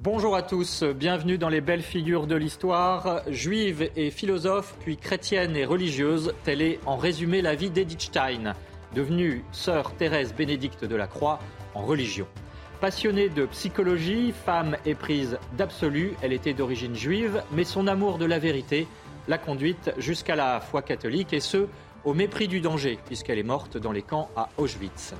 Bonjour à tous, bienvenue dans les belles figures de l'histoire. Juive et philosophe, puis chrétienne et religieuse, telle est en résumé la vie d'Edith Stein, devenue sœur Thérèse Bénédicte de la Croix en religion. Passionnée de psychologie, femme éprise d'absolu, elle était d'origine juive, mais son amour de la vérité l'a conduite jusqu'à la foi catholique, et ce, au mépris du danger, puisqu'elle est morte dans les camps à Auschwitz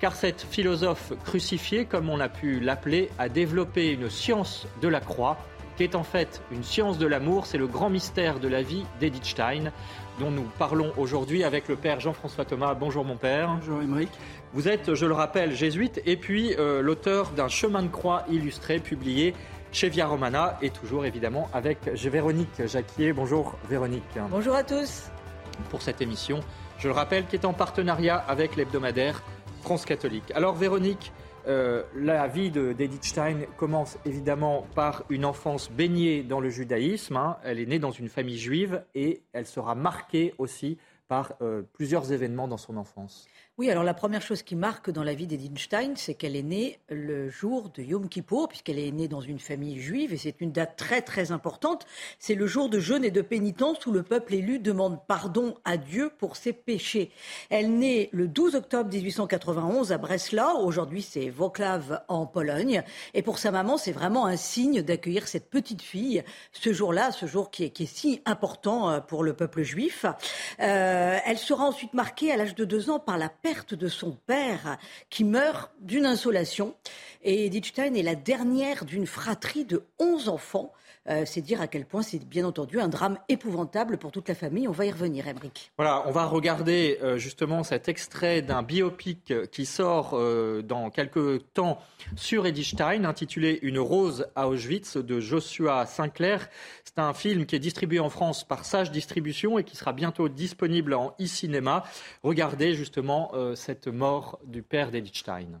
car cette philosophe crucifiée, comme on a pu l'appeler, a développé une science de la croix, qui est en fait une science de l'amour. C'est le grand mystère de la vie d'Edith Stein, dont nous parlons aujourd'hui avec le père Jean-François Thomas. Bonjour mon père. Bonjour Émeric. Vous êtes, je le rappelle, jésuite et puis euh, l'auteur d'un chemin de croix illustré publié chez Via Romana et toujours évidemment avec Véronique Jacquier. Bonjour Véronique. Bonjour à tous. Pour cette émission, je le rappelle, qui est en partenariat avec l'hebdomadaire Alors Véronique, euh, la vie d'Edith Stein commence évidemment par une enfance baignée dans le judaïsme. Hein. Elle est née dans une famille juive et elle sera marquée aussi par euh, plusieurs événements dans son enfance. Oui, alors la première chose qui marque dans la vie d'Edith Stein, c'est qu'elle est née le jour de Yom Kippour, puisqu'elle est née dans une famille juive, et c'est une date très très importante. C'est le jour de jeûne et de pénitence où le peuple élu demande pardon à Dieu pour ses péchés. Elle naît le 12 octobre 1891 à Breslau, aujourd'hui c'est Wrocław en Pologne, et pour sa maman, c'est vraiment un signe d'accueillir cette petite fille ce jour-là, ce jour qui est, qui est, si important euh, pour le peuple juif. Euh, elle sera ensuite marquée à l'âge de deux ans par la perte de son père qui meurt d'une insolation. Et Edith Stein est la dernière d'une fratrie de 11 enfants. Euh, c'est dire à quel point c'est bien entendu un drame épouvantable pour toute la famille. On va y revenir, Emmerich. Voilà, on va regarder euh, justement cet extrait d'un biopic qui sort euh, dans quelques temps sur Edith Stein, intitulé Une rose à Auschwitz de Joshua Sinclair. C'est un film qui est distribué en France par Sage Distribution et qui sera bientôt disponible en e-cinéma. Regardez justement cette mort du père d'Edith Stein.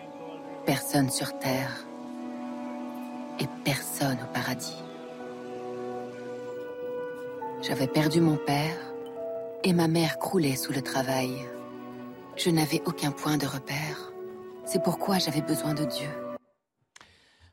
Personne sur Terre. Et personne au paradis. J'avais perdu mon père et ma mère croulait sous le travail. Je n'avais aucun point de repère. C'est pourquoi j'avais besoin de Dieu.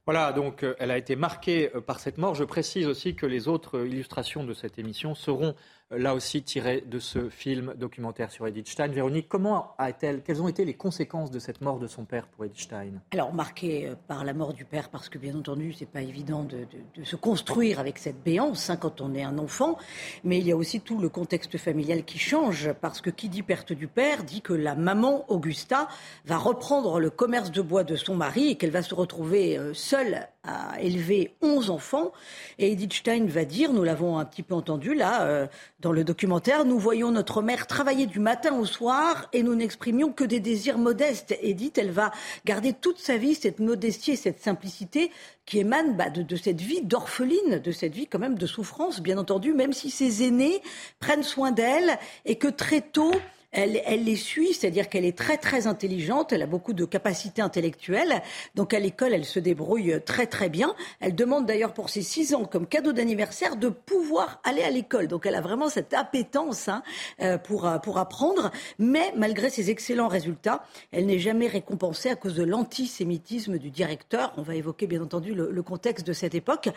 Voilà, donc euh, elle a été marquée euh, par cette mort. Je précise aussi que les autres euh, illustrations de cette émission seront là aussi tiré de ce film documentaire sur Edith Stein. Véronique, comment a-t-elle, quelles ont été les conséquences de cette mort de son père pour Edith Stein? Alors, marqué euh, par la mort du père, parce que bien entendu, c'est pas évident de, se construire avec cette béance hein, quand on est un enfant, mais il y a aussi tout le contexte familial qui change, parce que qui dit perte du père dit que la maman, Augusta, va reprendre le commerce de bois de son mari et qu'elle va se retrouver euh, seule à élever 11 enfants. Et Edith Stein va dire, nous l'avons un petit peu entendu là, euh, dans le documentaire, nous voyons notre mère travailler du matin au soir et nous n'exprimions que des désirs modestes. Edith, elle va garder toute sa vie cette modestie et cette simplicité qui émanent bah, de, cette vie d'orpheline, de cette vie quand même de souffrance, bien entendu, même si ses aînés prennent soin d'elle et que très tôt, elle, les suit, c'est-à-dire qu'elle est très très intelligente, elle a beaucoup de capacités intellectuelles, donc à l'école elle se débrouille très très bien. Elle demande d'ailleurs pour ses six ans comme cadeau d'anniversaire de pouvoir aller à l'école, donc elle a vraiment cette appétence hein, euh, pour, euh, pour apprendre, mais malgré ses excellents résultats, elle n'est jamais récompensée à cause de l'antisémitisme du directeur. On va évoquer bien entendu le, le contexte de cette époque.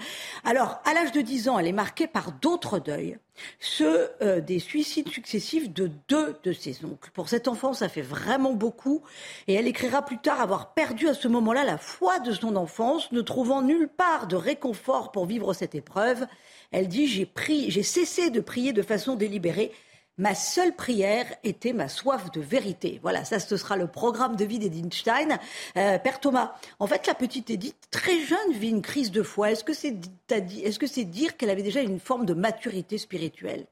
Alors, à l'âge de 10 ans, elle est marquée par d'autres deuils ceux euh, des suicides successifs de deux de ses oncles. Pour cet enfant, ça fait vraiment beaucoup. Et elle écrira plus tard avoir perdu à ce moment-là la foi de son enfance, ne trouvant nulle part de réconfort pour vivre cette épreuve. Elle dit J'ai cessé de prier de façon délibérée Ma seule prière était ma soif de vérité. Voilà, ça ce sera le programme de vie d'Edith Stein. Euh, Père Thomas, en fait, la petite Edith, très jeune, vit une crise de foi. Est-ce que c'est est -ce c'est dire qu'elle avait déjà une forme de maturité spirituelle?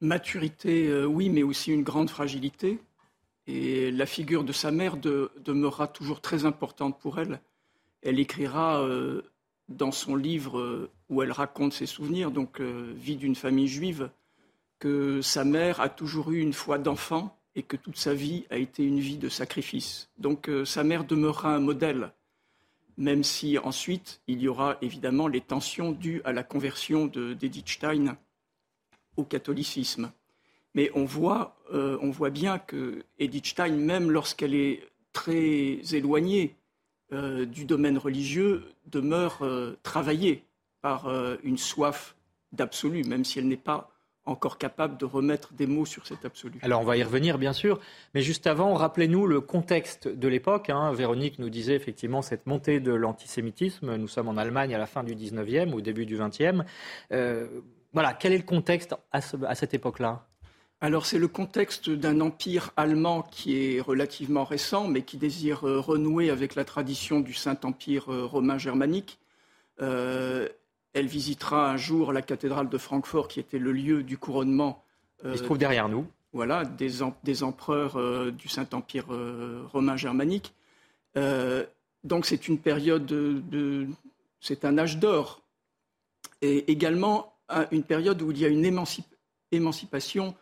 Maturité, euh, oui, mais aussi une grande fragilité. Et la figure de sa mère demeurera toujours très importante pour elle. Elle écrira euh, dans son livre où elle raconte ses souvenirs, donc Vie d'une famille juive, que sa mère a toujours eu une foi d'enfant et que toute sa vie a été une vie de sacrifice. Donc euh, sa mère demeurera un modèle, même si ensuite il y aura évidemment les tensions dues à la conversion d'Edith Stein au catholicisme. Mais on voit, euh, on voit bien que Edith Stein, même lorsqu'elle est très éloignée euh, du domaine religieux, demeure travaillée par une soif d'absolu, même si elle n'est pas encore capable de remettre des mots sur cet absolu. Alors on va y revenir bien sûr, mais juste avant, rappelez-nous le contexte de l'époque. Hein. Véronique nous disait effectivement cette montée de l'antisémitisme. Nous sommes en Allemagne à la fin du 19e, au début du 20e. Euh, voilà, quel est le contexte à, à cette époque-là? Alors c'est le contexte d'un empire allemand qui est relativement récent, mais qui désire euh, renouer avec la tradition du Saint-Empire euh, romain germanique. Elle visitera un jour la cathédrale de Francfort, qui était le lieu du couronnement. Euh, Il se trouve derrière nous. Voilà, des, empereurs euh, du Saint-Empire euh, romain germanique. donc c'est une période de, c'est un âge d'or, et également une période où il y a une émancipation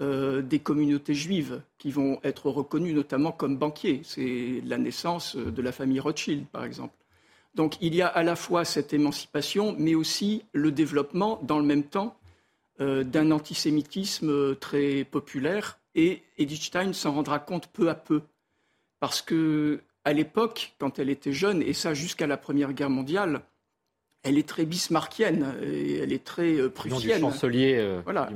des communautés juives qui vont être reconnues notamment comme banquiers. C'est la naissance de la famille Rothschild, par exemple. Donc il y a à la fois cette émancipation, mais aussi le développement, dans le même temps, euh, d'un antisémitisme euh, très populaire. Et Edith Stein s'en rendra compte peu à peu. Parce que à l'époque, quand elle était jeune, et ça jusqu'à la Première Guerre mondiale, elle est très bismarckienne, elle est très euh, prussienne. chancelier, voilà,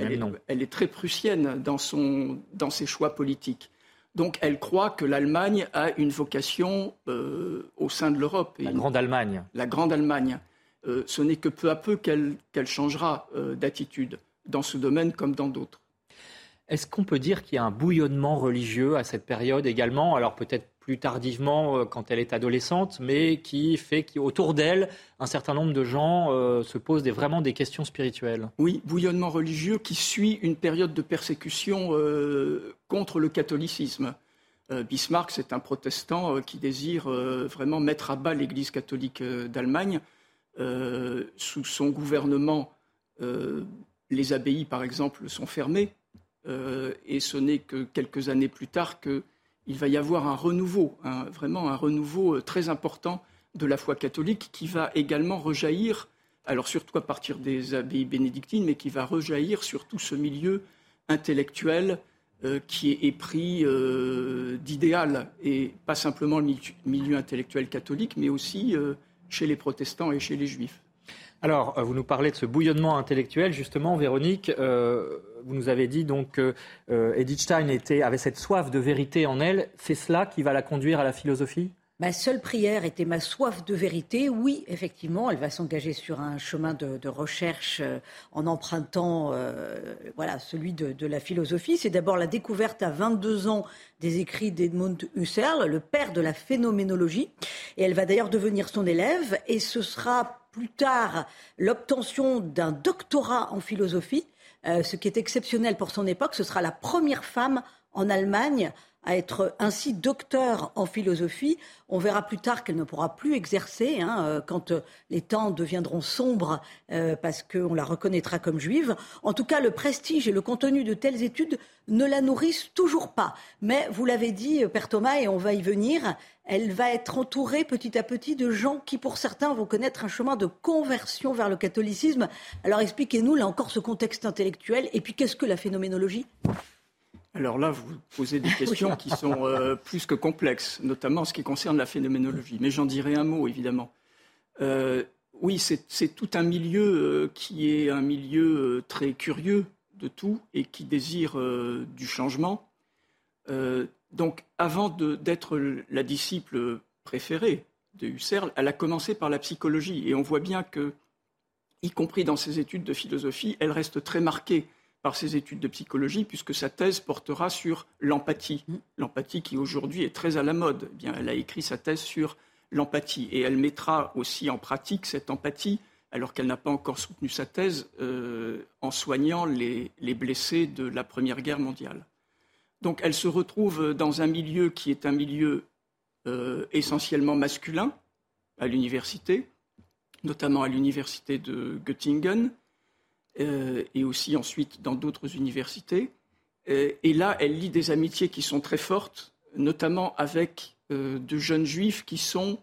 elle est, très prussienne dans, son, dans ses choix politiques. Donc elle croit que l'Allemagne a une vocation euh, au sein de l'Europe. La Grande Allemagne. La Grande Allemagne. Euh, ce n'est que peu à peu qu'elle changera euh, d'attitude dans ce domaine comme dans d'autres. Est-ce qu'on peut dire qu'il y a un bouillonnement religieux à cette période également? Alors peut-être plus tardivement euh, quand elle est adolescente, mais qui fait qu'autour d'elle, un certain nombre de gens euh, se posent vraiment des questions spirituelles. Oui, bouillonnement religieux qui suit une période de persécution euh, contre le catholicisme. Bismarck, c'est un protestant qui désire vraiment mettre à bas l'Église catholique d'Allemagne. sous son gouvernement, les abbayes, par exemple, sont fermées. et ce n'est que quelques années plus tard que il va y avoir un renouveau, vraiment un renouveau euh, très important de la foi catholique qui va également rejaillir, alors surtout à partir des abbayes bénédictines, mais qui va rejaillir sur tout ce milieu intellectuel euh, qui est épris euh, d'idéal, et pas simplement le milieu intellectuel catholique, mais aussi chez les protestants et chez les juifs. Alors, vous nous parlez de ce bouillonnement intellectuel, justement, Véronique vous nous avez dit donc que euh, Edith Stein avait cette soif de vérité en elle. C'est cela qui va la conduire à la philosophie? Ma seule prière était ma soif de vérité. Oui, effectivement, elle va s'engager sur un chemin de, recherche euh, en empruntant euh, voilà, celui de, la philosophie. C'est d'abord la découverte à 22 ans des écrits d'Edmund Husserl, le père de la phénoménologie. Et elle va d'ailleurs devenir son élève. Et ce sera plus tard l'obtention d'un doctorat en philosophie euh, ce qui est exceptionnel pour son époque, ce sera la première femme en Allemagne à être ainsi docteur en philosophie. On verra plus tard qu'elle ne pourra plus exercer hein, euh, quand euh, les temps deviendront sombres euh, parce qu'on la reconnaîtra comme juive. En tout cas, le prestige et le contenu de telles études ne la nourrissent toujours pas. Mais vous l'avez dit, Père Thomas, et on va y venir, elle va être entourée petit à petit de gens qui, pour certains, vont connaître un chemin de conversion vers le catholicisme. Alors expliquez-nous, là encore, ce contexte intellectuel. Et puis, qu'est-ce que la phénoménologie? Alors là, vous posez des questions qui sont euh, plus que complexes, notamment en ce qui concerne la phénoménologie. Mais j'en dirai un mot, évidemment. Euh, oui, c'est tout un milieu euh, qui est un milieu très curieux de tout et qui désire du changement. donc, avant d'être la disciple préférée de Husserl, elle a commencé par la psychologie. Et on voit bien que, y compris dans ses études de philosophie, elle reste très marquée par ses études de psychologie, puisque sa thèse portera sur l'empathie. Mm. L'empathie qui aujourd'hui est très à la mode. Eh bien, elle a écrit sa thèse sur l'empathie et elle mettra aussi en pratique cette empathie, alors qu'elle n'a pas encore soutenu sa thèse, euh, en soignant les, blessés de la Première Guerre mondiale. Donc elle se retrouve dans un milieu qui est un milieu euh, essentiellement masculin à l'université, notamment à l'université de Göttingen, euh, et aussi ensuite dans d'autres universités. Euh, et là, elle lit des amitiés qui sont très fortes, notamment avec euh, de jeunes juifs qui sont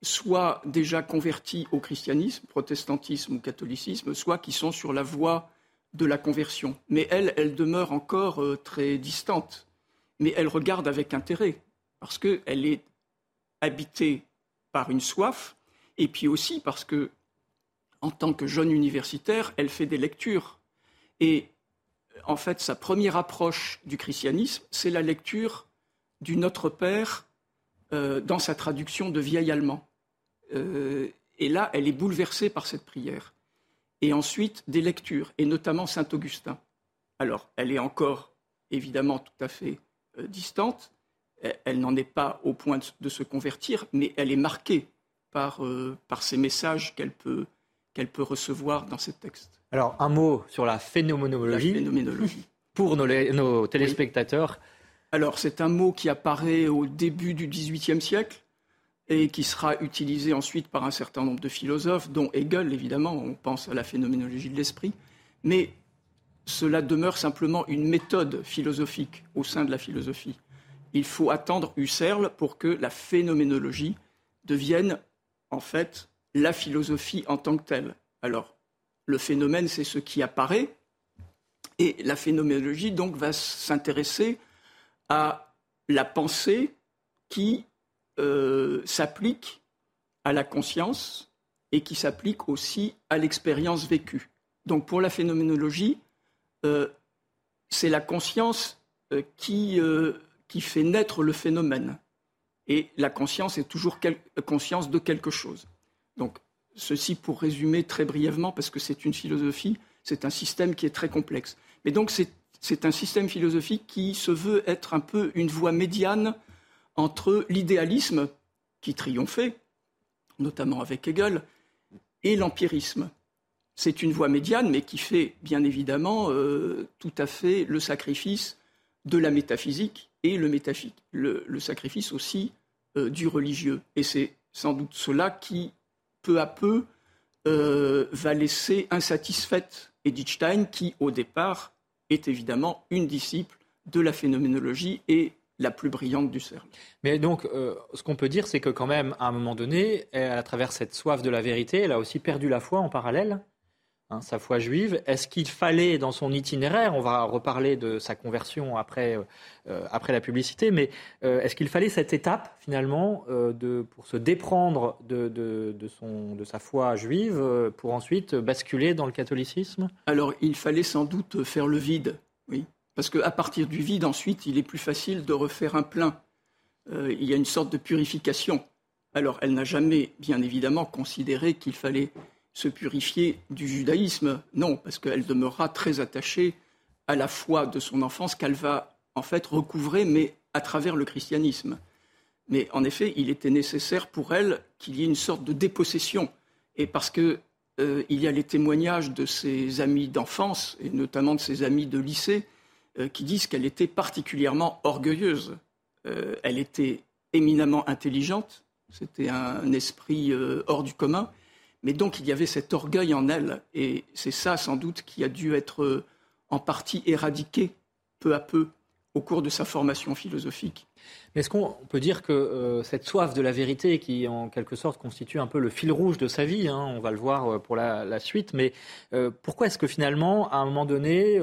soit déjà convertis au christianisme, protestantisme ou catholicisme, soit qui sont sur la voie de la conversion. Mais elle, elle demeure encore très distante. Mais elle regarde avec intérêt, parce qu'elle est habitée par une soif, et puis aussi parce que en tant que jeune universitaire, elle fait des lectures. Et en fait, sa première approche du christianisme, c'est la lecture du Notre Père euh, dans sa traduction de vieil allemand. Euh, et là, elle est bouleversée par cette prière. Et ensuite, des lectures, et notamment Saint Augustin. Alors, elle est encore évidemment tout à fait euh, distante, elle, n'en est pas au point de, se convertir, mais elle est marquée par, par ces messages qu'elle peut, qu'elle peut recevoir dans ces textes. Alors, un mot sur la phénoménologie. phénoménologie. Pour nos, téléspectateurs. Alors, c'est un mot qui apparaît au début du XVIIIe siècle et qui sera utilisé ensuite par un certain nombre de philosophes, dont Hegel, évidemment, on pense à la phénoménologie de l'esprit, mais cela demeure simplement une méthode philosophique au sein de la philosophie. Il faut attendre Husserl pour que la phénoménologie devienne, en fait, la philosophie en tant que telle. Alors, le phénomène, c'est ce qui apparaît, et la phénoménologie, donc, va s'intéresser à la pensée qui euh, s'applique à la conscience et qui s'applique aussi à l'expérience vécue. Donc, pour la phénoménologie, euh, c'est la conscience euh, qui, qui fait naître le phénomène. Et la conscience est toujours conscience de quelque chose. Donc, ceci pour résumer très brièvement, parce que c'est une philosophie, c'est un système qui est très complexe. Mais donc, c'est un système philosophique qui se veut être un peu une voie médiane entre l'idéalisme qui triomphait, notamment avec Hegel, et l'empirisme. C'est une voie médiane, mais qui fait bien évidemment euh, tout à fait le sacrifice de la métaphysique et le, le, sacrifice aussi euh, du religieux. Et c'est sans doute cela qui peu à peu, euh, va laisser insatisfaite Edith Stein, qui, au départ, est évidemment une disciple de la phénoménologie et la plus brillante du cercle. Mais donc, euh, ce qu'on peut dire, c'est que quand même, à un moment donné, à travers cette soif de la vérité, elle a aussi perdu la foi en parallèle. Hein, sa foi juive. Est-ce qu'il fallait dans son itinéraire, on va reparler de sa conversion après, euh, après la publicité, mais euh, est-ce qu'il fallait cette étape finalement euh, de, pour se déprendre de, de, de, son, de sa foi juive pour ensuite basculer dans le catholicisme? Alors il fallait sans doute faire le vide, oui, parce qu'à partir du vide ensuite il est plus facile de refaire un plein. il y a une sorte de purification. Alors elle n'a jamais, bien évidemment, considéré qu'il fallait se purifier du judaïsme. Non, parce qu'elle demeurera très attachée à la foi de son enfance qu'elle va en fait recouvrer, mais à travers le christianisme. Mais en effet, il était nécessaire pour elle qu'il y ait une sorte de dépossession. Et parce qu'il euh, y a les témoignages de ses amis d'enfance, et notamment de ses amis de lycée, qui disent qu'elle était particulièrement orgueilleuse. elle était éminemment intelligente, c'était un esprit hors du commun, mais donc il y avait cet orgueil en elle, et c'est ça sans doute qui a dû être en partie éradiqué peu à peu au cours de sa formation philosophique. Mais est-ce qu'on peut dire que euh, cette soif de la vérité, qui en quelque sorte constitue un peu le fil rouge de sa vie, hein, on va le voir euh, pour la, suite, mais euh, pourquoi est-ce que finalement, à un moment donné,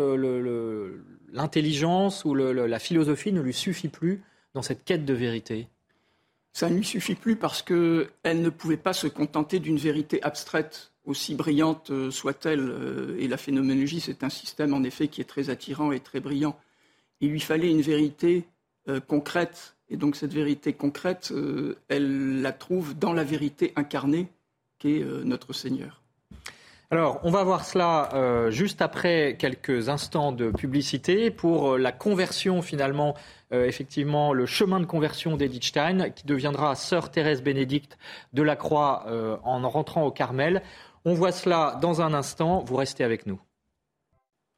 l'intelligence ou la philosophie ne lui suffit plus dans cette quête de vérité? Ça ne lui suffit plus parce qu'elle ne pouvait pas se contenter d'une vérité abstraite aussi brillante soit-elle, et la phénoménologie, c'est un système en effet qui est très attirant et très brillant. Il lui fallait une vérité euh, concrète, et donc cette vérité concrète, euh, elle la trouve dans la vérité incarnée qu'est euh, notre Seigneur. Alors, on va voir cela juste après quelques instants de publicité pour la conversion finalement, effectivement, le chemin de conversion d'Edith Stein, qui deviendra sœur Thérèse Bénédicte de la Croix en rentrant au Carmel. On voit cela dans un instant, vous restez avec nous.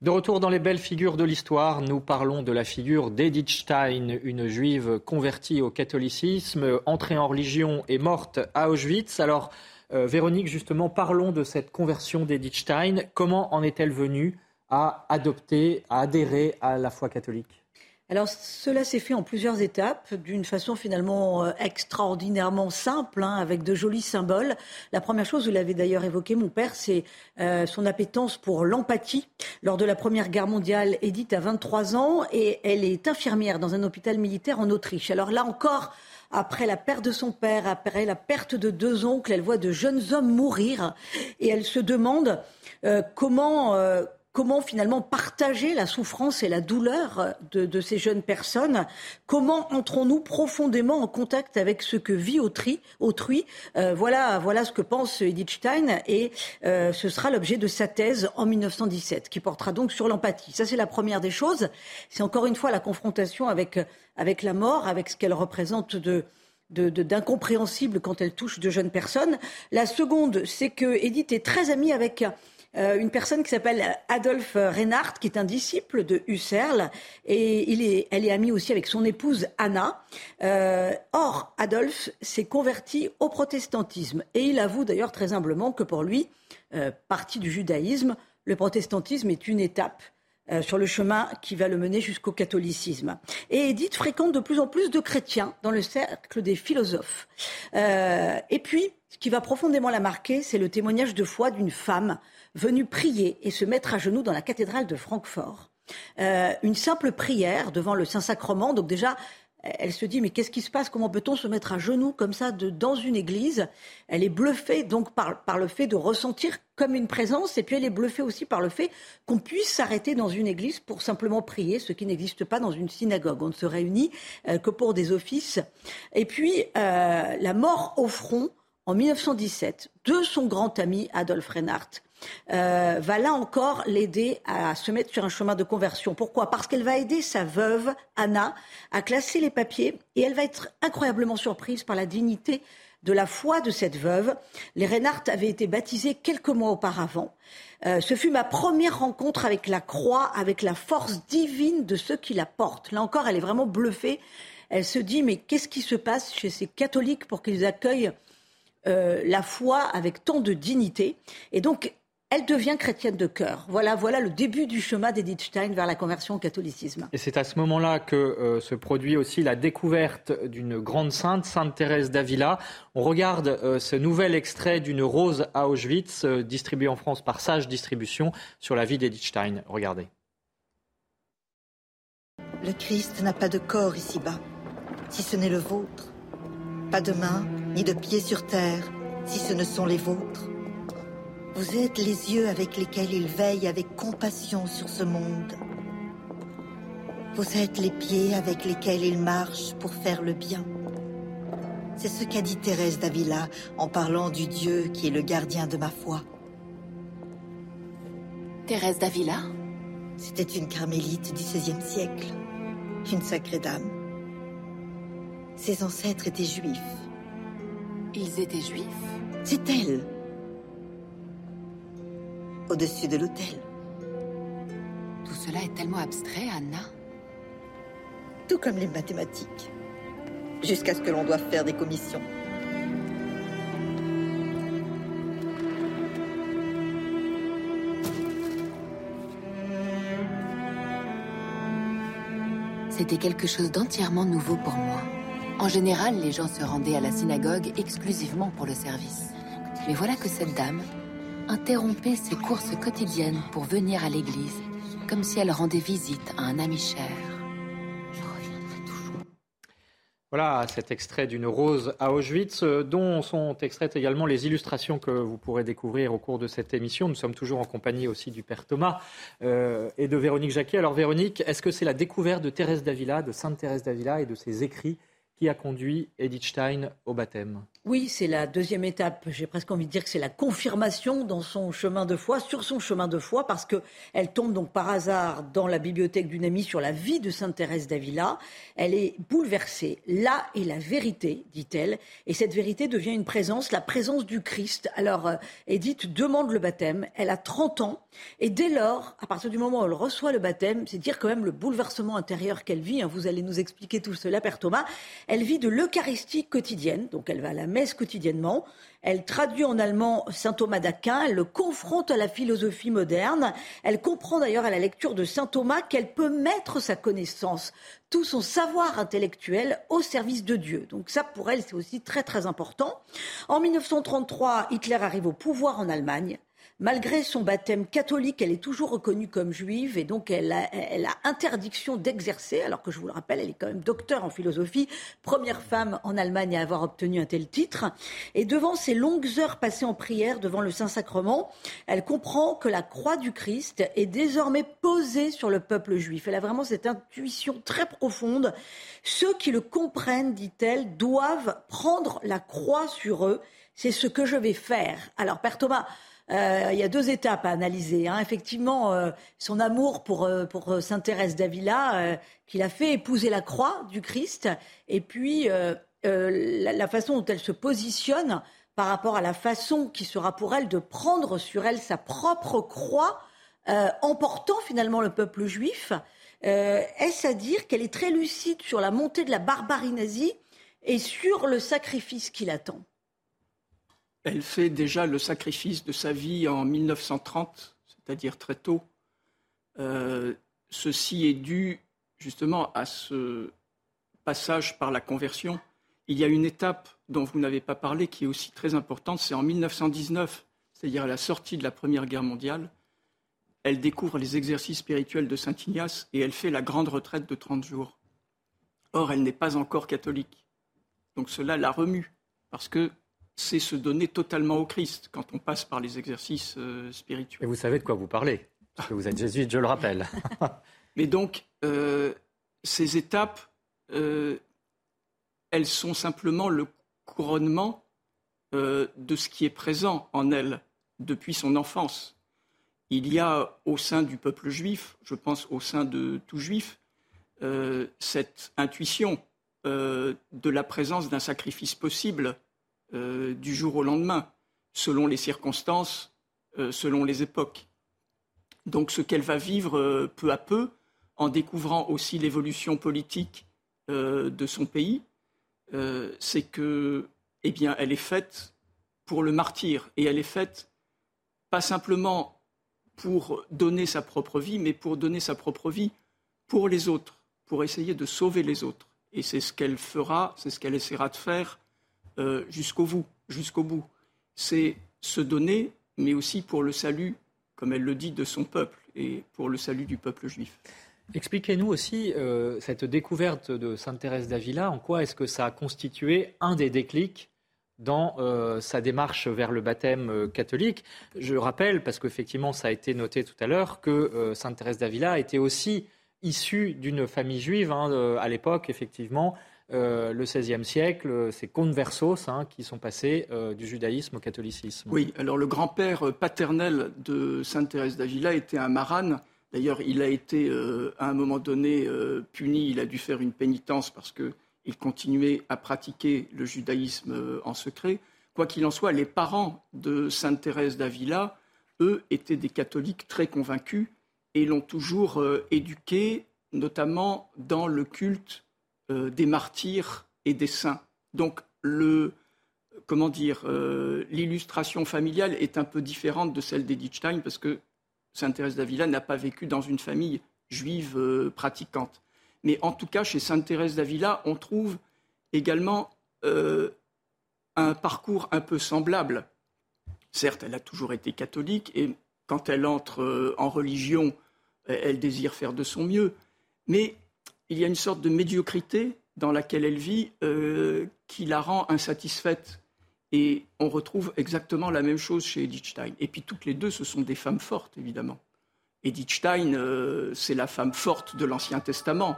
De retour dans les belles figures de l'histoire, nous parlons de la figure d'Edith Stein, une juive convertie au catholicisme, entrée en religion et morte à Auschwitz. Alors, euh, Véronique, justement, parlons de cette conversion d'Edith Stein. Comment en est-elle venue à adopter, à adhérer à la foi catholique? Alors cela s'est fait en plusieurs étapes, d'une façon finalement euh, extraordinairement simple, hein, avec de jolis symboles. La première chose, vous l'avez d'ailleurs évoqué, mon père, c'est euh, son appétence pour l'empathie. Lors de la Première Guerre mondiale, Edith a 23 ans et elle est infirmière dans un hôpital militaire en Autriche. Alors là encore, après la perte de son père, après la perte de deux oncles, elle voit de jeunes hommes mourir. Et elle se demande euh, comment comment finalement partager la souffrance et la douleur de, ces jeunes personnes? Comment entrons-nous profondément en contact avec ce que vit autrui, autrui? Euh, voilà, voilà ce que pense Edith Stein et euh, ce sera l'objet de sa thèse en 1917 qui portera donc sur l'empathie. Ça c'est la première des choses. C'est encore une fois la confrontation avec, avec la mort, avec ce qu'elle représente de d'incompréhensible quand elle touche de jeunes personnes. La seconde, c'est que Edith est très amie avec euh, une personne qui s'appelle Adolphe Reinhardt, qui est un disciple de Husserl, et elle est amie aussi avec son épouse Anna. Euh, or, Adolphe s'est converti au protestantisme, et il avoue d'ailleurs très humblement que pour lui, euh, parti du judaïsme, le protestantisme est une étape sur le chemin qui va le mener jusqu'au catholicisme. Et Edith fréquente de plus en plus de chrétiens dans le cercle des philosophes. et puis, ce qui va profondément la marquer, c'est le témoignage de foi d'une femme venue prier et se mettre à genoux dans la cathédrale de Francfort. Euh, une simple prière devant le Saint-Sacrement. Donc déjà, elle se dit mais qu'est-ce qui se passe? Comment peut-on se mettre à genoux comme ça dans une église? Elle est bluffée donc par, par, le fait de ressentir comme une présence et puis elle est bluffée aussi par le fait qu'on puisse s'arrêter dans une église pour simplement prier, ce qui n'existe pas dans une synagogue. On ne se réunit euh, que pour des offices. Et puis euh, la mort au front en 1917 de son grand ami Adolf Reinhardt euh, va là encore l'aider à se mettre sur un chemin de conversion. Pourquoi? Parce qu'elle va aider sa veuve, Anna, à classer les papiers et elle va être incroyablement surprise par la dignité de la foi de cette veuve. Les Reinhardt avaient été baptisés quelques mois auparavant. Euh, ce fut ma première rencontre avec la croix, avec la force divine de ceux qui la portent. Là encore, elle est vraiment bluffée. Elle se dit, mais qu'est-ce qui se passe chez ces catholiques pour qu'ils accueillent euh, la foi avec tant de dignité? Et donc, elle devient chrétienne de cœur. Voilà, voilà le début du chemin d'Edith Stein vers la conversion au catholicisme. Et c'est à ce moment-là que euh, se produit aussi la découverte d'une grande sainte, Sainte Thérèse d'Avila. On regarde euh, ce nouvel extrait d'une rose à Auschwitz, euh, distribué en France par Sage Distribution, sur la vie d'Edith Stein. Regardez. Le Christ n'a pas de corps ici-bas, si ce n'est le vôtre. Pas de main, ni de pieds sur terre, si ce ne sont les vôtres. Vous êtes les yeux avec lesquels il veille avec compassion sur ce monde. Vous êtes les pieds avec lesquels il marche pour faire le bien. C'est ce qu'a dit Thérèse d'Avila en parlant du Dieu qui est le gardien de ma foi. Thérèse d'Avila? C'était une carmélite du XVIe siècle, une sacrée dame. Ses ancêtres étaient juifs. Ils étaient juifs C'est elle au-dessus de l'hôtel. Tout cela est tellement abstrait, Anna. tout comme les mathématiques, jusqu'à ce que l'on doive faire des commissions. C'était quelque chose d'entièrement nouveau pour moi. En général, les gens se rendaient à la synagogue exclusivement pour le service. Mais voilà que cette dame interrompait ses courses quotidiennes pour venir à l'église, comme si elle rendait visite à un ami cher. Voilà cet extrait d'une rose à Auschwitz, euh, dont sont extraites également les illustrations que vous pourrez découvrir au cours de cette émission. Nous sommes toujours en compagnie aussi du Père Thomas euh, et de Véronique Jacquet. Alors Véronique, est-ce que c'est la découverte de Thérèse d'Avila, de Sainte Thérèse d'Avila et de ses écrits qui a conduit Edith Stein au baptême oui, c'est la deuxième étape. J'ai presque envie de dire que c'est la confirmation dans son chemin de foi, sur son chemin de foi, parce que elle tombe donc par hasard dans la bibliothèque d'une amie sur la vie de Sainte Thérèse d'Avila. Elle est bouleversée. Là est la vérité, dit-elle, et cette vérité devient une présence, la présence du Christ. Alors, euh, Edith demande le baptême. Elle a 30 ans, et dès lors, à partir du moment où elle reçoit le baptême, c'est dire quand même le bouleversement intérieur qu'elle vit. Hein. Vous allez nous expliquer tout cela, Père Thomas. Elle vit de l'Eucharistie quotidienne, donc elle va à la quotidiennement. Elle traduit en allemand saint Thomas d'Aquin, elle le confronte à la philosophie moderne. Elle comprend d'ailleurs à la lecture de saint Thomas qu'elle peut mettre sa connaissance, tout son savoir intellectuel au service de Dieu. Donc ça, pour elle, c'est aussi très très important. En 1933, Hitler arrive au pouvoir en Allemagne. Malgré son baptême catholique, elle est toujours reconnue comme juive et donc elle a, interdiction d'exercer, alors que je vous le rappelle, elle est quand même docteur en philosophie, première femme en Allemagne à avoir obtenu un tel titre. Et devant ces longues heures passées en prière devant le Saint-Sacrement, elle comprend que la croix du Christ est désormais posée sur le peuple juif. Elle a vraiment cette intuition très profonde. Ceux qui le comprennent, dit-elle, doivent prendre la croix sur eux. C'est ce que je vais faire. Alors, Père Thomas, euh, il y a deux étapes à analyser. Hein. Effectivement, euh, son amour pour, euh, pour Sainte Thérèse d'Avila, qui l'a fait épouser la croix du Christ, et puis la, façon dont elle se positionne par rapport à la façon qui sera pour elle de prendre sur elle sa propre croix, emportant finalement le peuple juif. Est-ce à dire qu'elle est très lucide sur la montée de la barbarie nazie et sur le sacrifice qui l'attend? Elle fait déjà le sacrifice de sa vie en 1930, c'est-à-dire très tôt. Euh, ceci est dû justement à ce passage par la conversion. Il y a une étape dont vous n'avez pas parlé qui est aussi très importante, c'est en 1919, c'est-à-dire à la sortie de la Première Guerre mondiale. Elle découvre les exercices spirituels de Saint Ignace et elle fait la grande retraite de 30 jours. Or, elle n'est pas encore catholique. Donc cela la remue, parce que c'est se donner totalement au Christ quand on passe par les exercices euh, spirituels. Et vous savez de quoi vous parlez, parce que vous êtes jésuite, je le rappelle. Mais donc, euh, ces étapes, euh, elles sont simplement le couronnement de ce qui est présent en elle depuis son enfance. Il y a au sein du peuple juif, je pense au sein de tout juif, cette intuition de la présence d'un sacrifice possible euh, du jour au lendemain, selon les circonstances, euh, selon les époques. Donc ce qu'elle va vivre euh, peu à peu, en découvrant aussi l'évolution politique de son pays, c'est que, eh bien, elle est faite pour le martyr et elle est faite pas simplement pour donner sa propre vie, mais pour donner sa propre vie pour les autres, pour essayer de sauver les autres. Et c'est ce qu'elle fera, c'est ce qu'elle essaiera de faire euh, jusqu'au bout, jusqu'au bout. C'est se donner, mais aussi pour le salut, comme elle le dit, de son peuple et pour le salut du peuple juif. Expliquez-nous aussi euh, cette découverte de Sainte Thérèse d'Avila. En quoi est-ce que ça a constitué un des déclics dans euh, sa démarche vers le baptême catholique Je rappelle, parce qu'effectivement ça a été noté tout à l'heure, que Sainte Thérèse d'Avila était aussi issue d'une famille juive hein, à l'époque, effectivement, euh, le XVIe siècle, c'est conversos hein, qui sont passés euh, du judaïsme au catholicisme. Oui, alors le grand-père paternel de Sainte Thérèse d'Avila était un marane. D'ailleurs, il a été euh, à un moment donné puni, il a dû faire une pénitence parce qu'il continuait à pratiquer le judaïsme en secret. Quoi qu'il en soit, les parents de Sainte Thérèse d'Avila, eux, étaient des catholiques très convaincus et l'ont toujours éduquée notamment dans le culte euh, des martyrs et des saints. Donc, le, comment dire, euh, l'illustration familiale est un peu différente de celle d'Edith parce que Sainte Thérèse d'Avila n'a pas vécu dans une famille juive euh, pratiquante. Mais en tout cas, chez Sainte Thérèse d'Avila, on trouve également un parcours un peu semblable. Certes, elle a toujours été catholique et quand elle entre en religion, elle désire faire de son mieux. Mais il y a une sorte de médiocrité dans laquelle elle vit euh, qui la rend insatisfaite. Et on retrouve exactement la même chose chez Edith Stein. Et puis toutes les deux, ce sont des femmes fortes, évidemment. Edith Stein, euh, c'est la femme forte de l'Ancien Testament.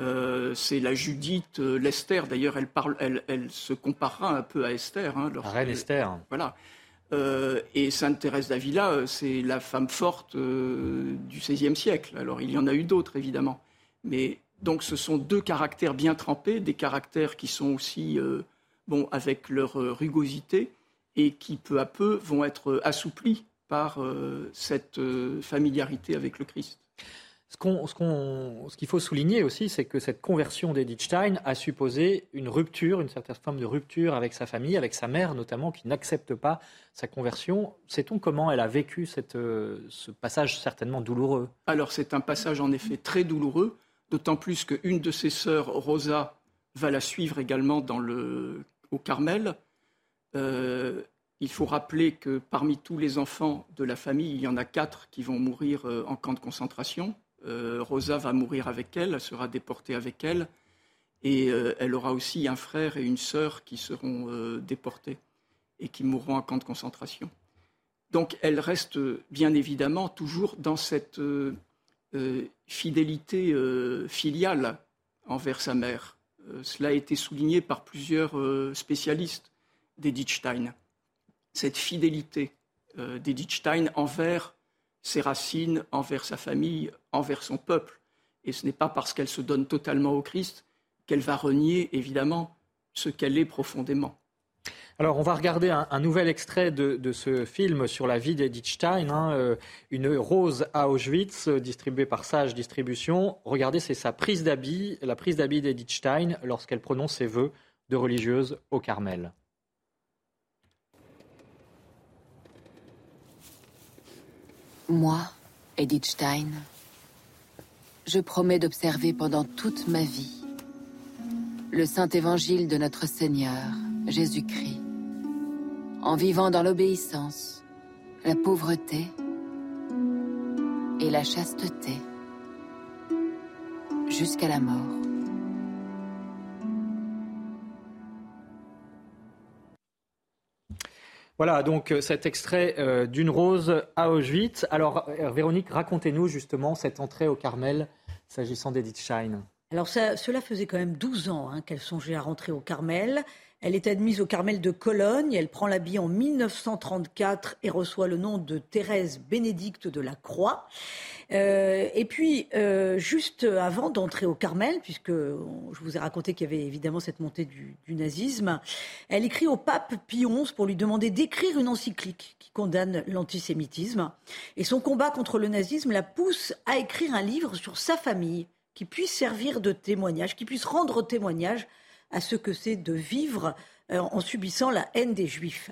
Euh, c'est la Judith, l'Esther. D'ailleurs, elle, parle, elle, elle, se comparera un peu à Esther. Hein, Reine Esther. Voilà. et Sainte Thérèse d'Avila, c'est la femme forte du XVIe siècle. Alors, il y en a eu d'autres, évidemment. Mais donc ce sont deux caractères bien trempés, des caractères qui sont aussi euh, bon, avec leur euh, rugosité et qui peu à peu vont être assouplis par euh, cette familiarité avec le Christ. Ce qu'il faut souligner aussi, c'est que cette conversion d'Edith Stein a supposé une rupture, une certaine forme de rupture avec sa famille, avec sa mère notamment, qui n'accepte pas sa conversion. Sait-on comment elle a vécu cette, ce passage certainement douloureux? Alors c'est un passage en effet très douloureux d'autant plus qu'une de ses sœurs, Rosa, va la suivre également au Carmel. Euh, il faut rappeler que parmi tous les enfants de la famille, il y en a quatre qui vont mourir euh, en camp de concentration. Euh, Rosa va mourir avec elle, elle sera déportée avec elle, et elle aura aussi un frère et une sœur qui seront déportés et qui mourront en camp de concentration. Donc elle reste bien évidemment toujours dans cette fidélité euh, filiale envers sa mère. Euh, cela a été souligné par plusieurs spécialistes d'Edith Stein. Cette fidélité d'Edith Stein envers ses racines, envers sa famille, envers son peuple. Et ce n'est pas parce qu'elle se donne totalement au Christ qu'elle va renier, évidemment, ce qu'elle est profondément. Alors, on va regarder un, nouvel extrait de, ce film sur la vie d'Edith Stein, hein, euh, Une rose à Auschwitz, distribuée par Sage Distribution. Regardez, c'est sa prise d'habit, la prise d'habit d'Edith Stein lorsqu'elle prononce ses vœux de religieuse au Carmel. Moi, Edith Stein, je promets d'observer pendant toute ma vie le Saint Évangile de notre Seigneur, Jésus-Christ, en vivant dans l'obéissance, la pauvreté et la chasteté jusqu'à la mort. Voilà donc euh, cet extrait euh, d'une rose à Auschwitz. Alors euh, Véronique, racontez-nous justement cette entrée au Carmel s'agissant d'Edith Schein. Alors cela faisait quand même 12 ans hein, qu'elle songeait à rentrer au Carmel. Elle est admise au Carmel de Cologne. Elle prend l'habit en 1934 et reçoit le nom de Thérèse Bénédicte de la Croix. Euh, et puis, euh, juste avant d'entrer au Carmel, puisque je vous ai raconté qu'il y avait évidemment cette montée du, du, nazisme, elle écrit au pape Pie XI pour lui demander d'écrire une encyclique qui condamne l'antisémitisme. Et son combat contre le nazisme la pousse à écrire un livre sur sa famille qui puisse servir de témoignage, qui puisse rendre témoignage à ce que c'est de vivre euh, en subissant la haine des Juifs.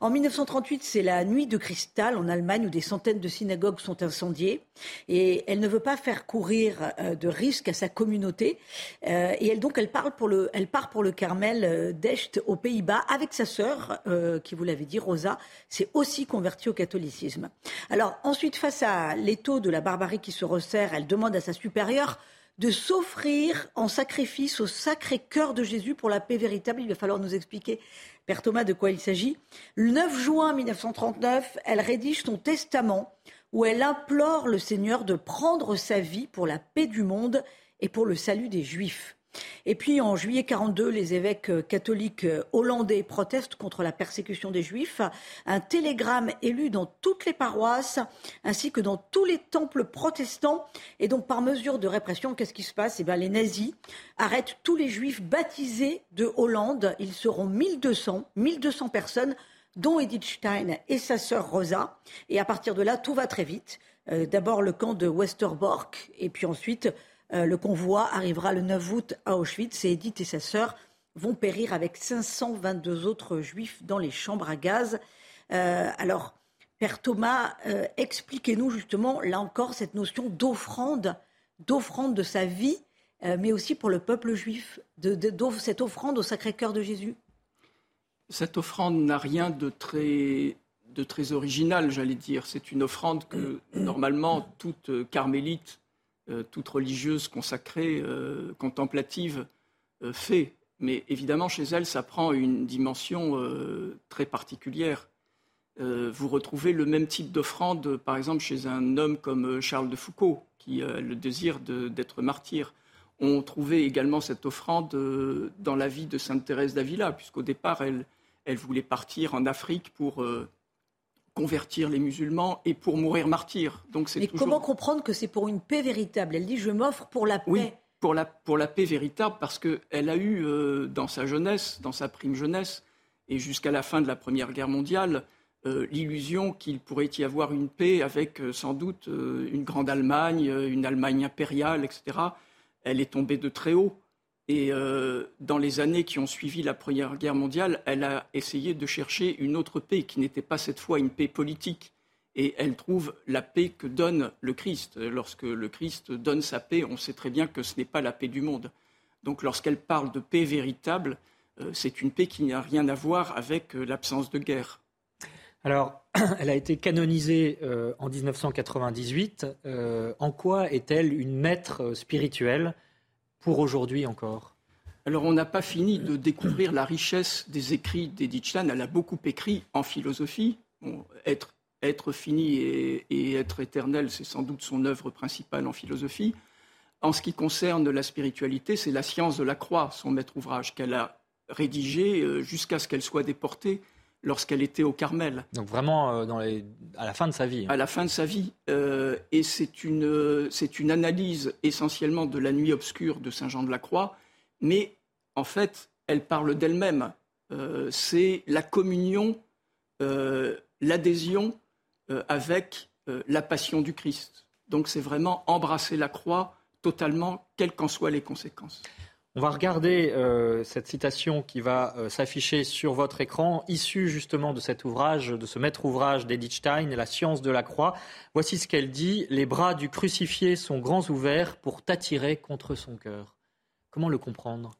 En 1938, c'est la nuit de cristal en Allemagne où des centaines de synagogues sont incendiées et elle ne veut pas faire courir euh, de risques à sa communauté euh, et elle donc elle, parle pour le, elle part pour le Carmel d'Echt aux Pays-Bas avec sa sœur qui vous l'avez dit Rosa s'est aussi convertie au catholicisme. Alors ensuite face à l'étau de la barbarie qui se resserre, elle demande à sa supérieure de s'offrir en sacrifice au sacré cœur de Jésus pour la paix véritable. Il va falloir nous expliquer, Père Thomas, de quoi il s'agit. Le 9 juin 1939, elle rédige son testament où elle implore le Seigneur de prendre sa vie pour la paix du monde et pour le salut des Juifs. Et puis en juillet 42, les évêques euh, catholiques euh, hollandais protestent contre la persécution des juifs. Un télégramme est lu dans toutes les paroisses ainsi que dans tous les temples protestants. Et donc par mesure de répression, qu'est-ce qui se passe? Eh bien les nazis arrêtent tous les juifs baptisés de Hollande. Ils seront 1200, 1200 personnes dont Edith Stein et sa sœur Rosa. Et à partir de là, tout va très vite. Euh, d'abord le camp de Westerbork et puis ensuite le convoi arrivera le 9 août à Auschwitz et Edith et sa sœur vont périr avec 522 autres juifs dans les chambres à gaz. alors, Père Thomas, expliquez-nous justement, là encore, cette notion d'offrande, d'offrande de sa vie, mais aussi pour le peuple juif, de, cette offrande au Sacré-Cœur de Jésus. Cette offrande n'a rien de très de très original, j'allais dire. C'est une offrande que normalement toute euh, carmélite, euh, toute religieuse consacrée, euh, contemplative, fait. Mais évidemment, chez elle, ça prend une dimension très particulière. vous retrouvez le même type d'offrande, par exemple, chez un homme comme Charles de Foucault, qui a le désir d'être martyr. On trouvait également cette offrande dans la vie de Sainte Thérèse d'Avila, puisqu'au départ, elle, elle voulait partir en Afrique pour convertir les musulmans et pour mourir martyr. Donc Mais comment comprendre que c'est pour une paix véritable? Elle dit je m'offre pour la paix. Oui, pour la, pour la paix véritable, parce qu'elle a eu euh, dans sa jeunesse, dans sa prime jeunesse, et jusqu'à la fin de la Première Guerre mondiale, euh, l'illusion qu'il pourrait y avoir une paix avec euh, sans doute une grande Allemagne, une Allemagne impériale, etc. Elle est tombée de très haut. Et euh, dans les années qui ont suivi la Première Guerre mondiale, elle a essayé de chercher une autre paix qui n'était pas cette fois une paix politique. Et elle trouve la paix que donne le Christ. Lorsque le Christ donne sa paix, on sait très bien que ce n'est pas la paix du monde. Donc lorsqu'elle parle de paix véritable, euh, c'est une paix qui n'a rien à voir avec euh, l'absence de guerre. Alors, elle a été canonisée en 1998. en quoi est-elle une maître spirituelle? Pour aujourd'hui encore Alors, on n'a pas fini de découvrir la richesse des écrits d'Edith Stein. Elle a beaucoup écrit en philosophie. être, fini et, être éternel, c'est sans doute son œuvre principale en philosophie. En ce qui concerne la spiritualité, c'est la science de la croix, son maître ouvrage, qu'elle a rédigé euh, jusqu'à ce qu'elle soit déportée lorsqu'elle était au Carmel. Donc vraiment euh, dans les... à la fin de sa vie. Hein. À la fin de sa vie. Euh, et c'est une, c'est une analyse essentiellement de la nuit obscure de Saint Jean de la Croix, mais en fait, elle parle d'elle-même. Euh, c'est la communion, l'adhésion avec la passion du Christ. Donc c'est vraiment embrasser la croix totalement, quelles qu'en soient les conséquences. On va regarder euh, cette citation qui va euh, s'afficher sur votre écran, issue justement de cet ouvrage, de ce maître ouvrage d'Edith Stein, La science de la croix. Voici ce qu'elle dit Les bras du crucifié sont grands ouverts pour t'attirer contre son cœur. Comment le comprendre?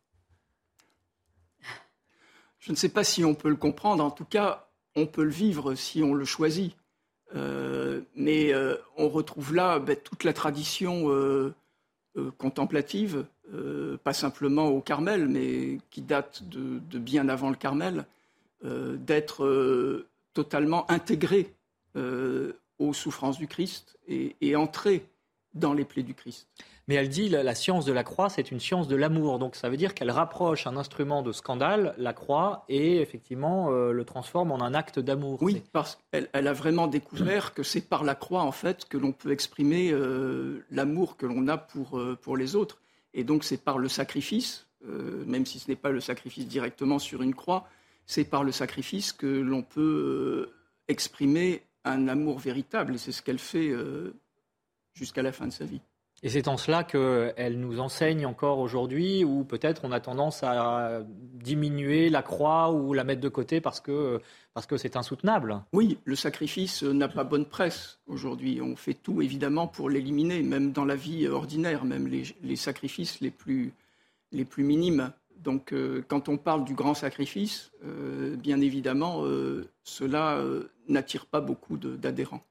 Je ne sais pas si on peut le comprendre. En tout cas, on peut le vivre si on le choisit. Euh, mais on retrouve là ben, toute la tradition contemplative euh, pas simplement au Carmel, mais qui date de, bien avant le Carmel, euh, d'être euh, totalement intégré aux souffrances du Christ et, et entrer dans les plaies du Christ. Mais elle dit la, la science de la croix, c'est une science de l'amour. Donc ça veut dire qu'elle rapproche un instrument de scandale, la croix, et effectivement le transforme en un acte d'amour. Oui, parce qu'elle elle a vraiment découvert que c'est par la croix, en fait, que l'on peut exprimer l'amour que l'on a pour, pour les autres. Et donc c'est par le sacrifice, euh, même si ce n'est pas le sacrifice directement sur une croix, c'est par le sacrifice que l'on peut euh, exprimer un amour véritable. Et c'est ce qu'elle fait euh, jusqu'à la fin de sa vie. Et c'est en cela qu'elle nous enseigne encore aujourd'hui, ou peut-être on a tendance à diminuer la croix ou la mettre de côté parce que parce que c'est insoutenable. Oui, le sacrifice n'a pas bonne presse aujourd'hui. On fait tout évidemment pour l'éliminer, même dans la vie ordinaire, même les, sacrifices les plus, les plus minimes. Donc euh, quand on parle du grand sacrifice, euh, bien évidemment, euh, cela n'attire pas beaucoup d'adhérents.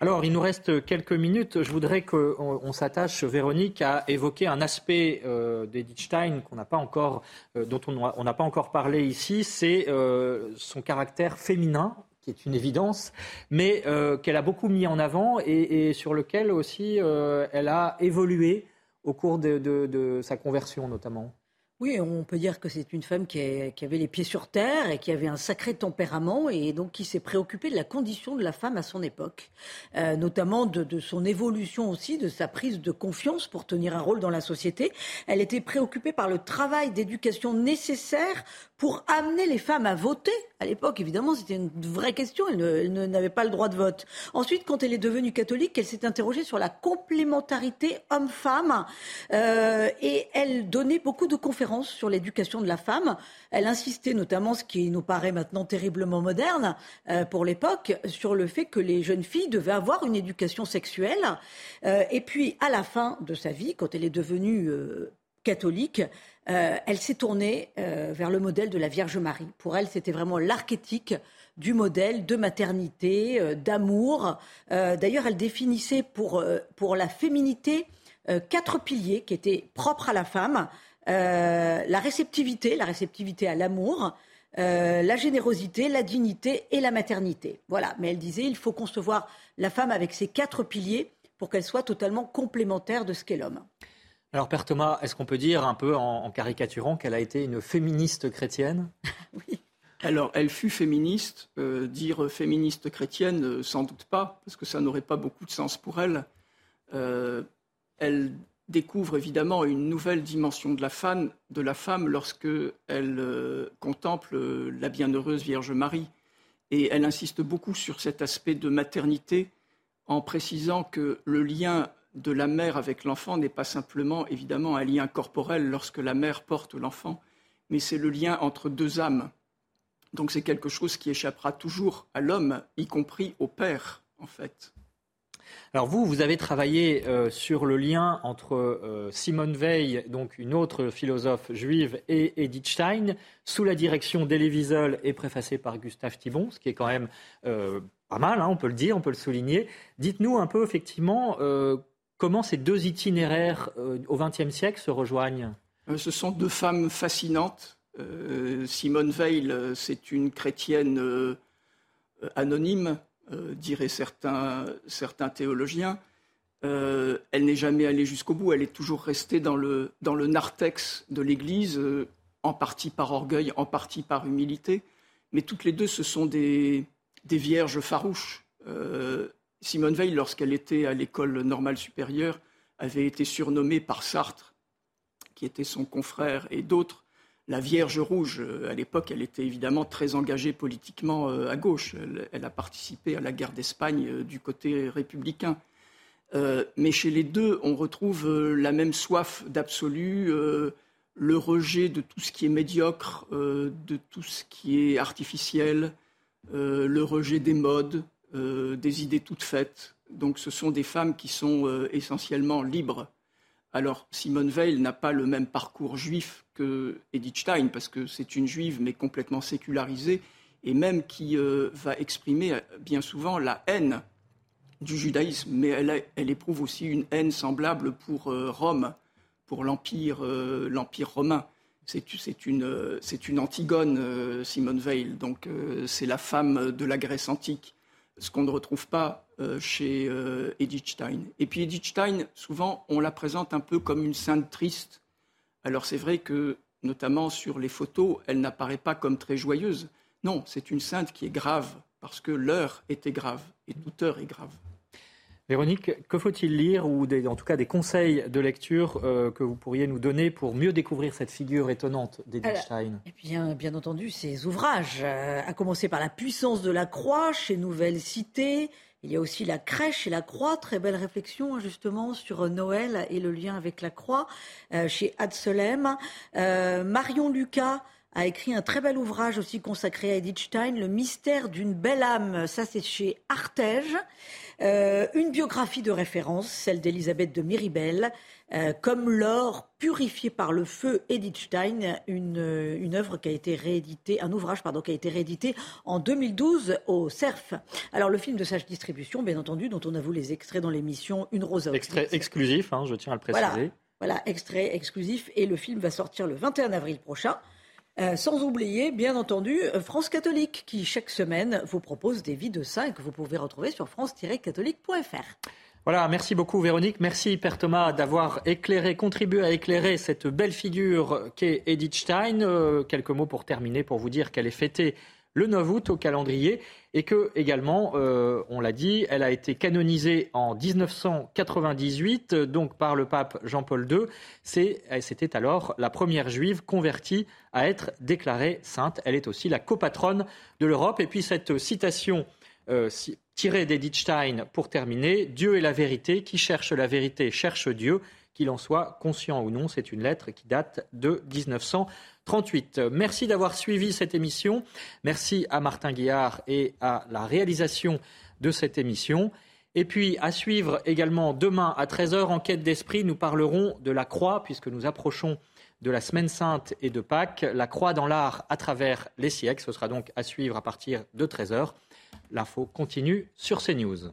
Alors, il nous reste quelques minutes. Je voudrais qu'on s'attache, Véronique, à évoquer un aspect euh, d'Edith Stein qu'on n'a pas encore, euh, dont on n'a pas encore parlé ici. C'est euh, son caractère féminin, qui est une évidence, mais qu'elle a beaucoup mis en avant et, sur lequel aussi elle a évolué au cours de sa conversion, notamment. Oui, on peut dire que c'est une femme qui, avait les pieds sur terre et qui avait un sacré tempérament et donc qui s'est préoccupée de la condition de la femme à son époque, euh, notamment de, son évolution aussi, de sa prise de confiance pour tenir un rôle dans la société. Elle était préoccupée par le travail d'éducation nécessaire pour amener les femmes à voter À l'époque, évidemment, c'était une vraie question. Elle, n'avait pas le droit de vote. Ensuite, quand elle est devenue catholique, elle s'est interrogée sur la complémentarité homme-femme. Euh, et elle donnait beaucoup de conférences sur l'éducation de la femme. Elle insistait notamment, ce qui nous paraît maintenant terriblement moderne euh, pour l'époque, sur le fait que les jeunes filles devaient avoir une éducation sexuelle. Euh, et puis, à la fin de sa vie, quand elle est devenue catholique, euh, elle s'est tournée euh, vers le modèle de la Vierge Marie. Pour elle, c'était vraiment l'archétype du modèle de maternité, euh, d'amour. D'ailleurs, elle définissait pour, pour la féminité quatre piliers qui étaient propres à la femme. la réceptivité, la réceptivité à l'amour, la générosité, la dignité et la maternité. Voilà, mais elle disait il faut concevoir la femme avec ces quatre piliers pour qu'elle soit totalement complémentaire de ce qu'est l'homme. Alors, Père Thomas, est-ce qu'on peut dire un peu en, caricaturant qu'elle a été une féministe chrétienne? Oui. Alors, elle fut féministe. Euh, dire féministe chrétienne, euh, sans doute pas, parce que ça n'aurait pas beaucoup de sens pour elle. Euh, elle découvre évidemment une nouvelle dimension de la femme, de la femme lorsque elle contemple la bienheureuse Vierge Marie. Et elle insiste beaucoup sur cet aspect de maternité en précisant que le lien de la mère avec l'enfant n'est pas simplement évidemment un lien corporel lorsque la mère porte l'enfant, mais c'est le lien entre deux âmes. Donc c'est quelque chose qui échappera toujours à l'homme, y compris au père, en fait. Alors vous, vous avez travaillé euh, sur le lien entre euh, Simone Veil, donc une autre philosophe juive, et Edith Stein, sous la direction d'Elie Wiesel et préfacé par Gustave Thibon, ce qui est quand même euh, pas mal, hein, on peut le dire, on peut le souligner. Dites-nous un peu effectivement Comment ces deux itinéraires euh, au XXe siècle se rejoignent? Euh, Ce sont deux femmes fascinantes. Euh, Simone Veil, c'est une chrétienne anonyme, diraient certains, certains théologiens. elle n'est jamais allée jusqu'au bout, elle est toujours restée dans le, narthex de l'Église, en partie par orgueil, en partie par humilité. Mais toutes les deux, ce sont des vierges farouches. Simone Veil, lorsqu'elle était à l'école normale supérieure, avait été surnommée par Sartre, qui était son confrère, et d'autres, la Vierge Rouge. À l'époque, elle était évidemment très engagée politiquement euh, à gauche. Elle, a participé à la guerre d'Espagne euh, du côté républicain. Euh, mais chez les deux, on retrouve la même soif d'absolu, le rejet de tout ce qui est médiocre, de tout ce qui est artificiel, le rejet des modes, euh, des idées toutes faites. Donc ce sont des femmes qui sont euh, essentiellement libres. Alors Simone Veil n'a pas le même parcours juif que Edith Stein, parce que c'est une juive mais complètement sécularisée, et même qui euh, va exprimer bien souvent la haine du judaïsme, mais elle, éprouve aussi une haine semblable pour Rome, pour l'empire romain. C'est une, une, Antigone, Simone Veil, donc c'est la femme de la Grèce antique ce qu'on ne retrouve pas euh, chez euh, Edith Stein. Et puis Edith Stein, souvent, on la présente un peu comme une sainte triste. Alors c'est vrai que, notamment sur les photos, elle n'apparaît pas comme très joyeuse. Non, c'est une sainte qui est grave, parce que l'heure était grave, et toute heure est grave. Véronique, que faut-il lire, ou en tout cas des conseils de lecture euh, que vous pourriez nous donner pour mieux découvrir cette figure étonnante d'Edith Stein Eh bien, bien entendu, ses ouvrages, euh, à commencer par La puissance de la croix chez Nouvelle Cité. Il y a aussi La crèche et la croix, très belle réflexion hein, justement sur Noël et le lien avec la croix euh, chez Adselem. Marion Lucas a écrit un très bel ouvrage aussi consacré à Edith Stein, Le mystère d'une belle âme. Ça, c'est chez Artege. Euh, une biographie de référence, celle d'Elisabeth de Miribel, euh, comme l'or purifié par le feu Edith Stein, une, une œuvre qui a été rééditée, un ouvrage pardon, qui a été réédité en 2012 au CERF. Alors le film de Sage Distribution, bien entendu, dont on a vu les extraits dans l'émission Une rose Extrait exclusif, hein, je tiens à le préciser. Voilà, voilà, extrait exclusif. Et le film va sortir le 21 avril prochain. Euh, sans oublier, bien entendu, euh, France catholique, qui chaque semaine vous propose des vies de saints que vous pouvez retrouver sur france-catholique.fr. Voilà, merci beaucoup Véronique. Merci Père Thomas d'avoir éclairé, contribué à éclairer cette belle figure qu'est Edith Stein. Euh, quelques mots pour terminer, pour vous dire qu'elle est fêtée le 9 août au calendrier et que également, euh, on l'a dit, elle a été canonisée en 1998 donc par le pape Jean-Paul II. C'était alors la première juive convertie à être déclarée sainte. Elle est aussi la copatronne de l'Europe. Et puis cette citation euh, tirée d'Edith Stein pour terminer, Dieu est la vérité, qui cherche la vérité cherche Dieu, qu'il en soit conscient ou non. C'est une lettre qui date de 1900. 38. Merci d'avoir suivi cette émission. Merci à Martin Guillard et à la réalisation de cette émission. Et puis à suivre également demain à 13h, Enquête d'esprit, nous parlerons de la croix, puisque nous approchons de la Semaine Sainte et de Pâques, la croix dans l'art à travers les siècles. Ce sera donc à suivre à partir de 13h. L'info continue sur CNews.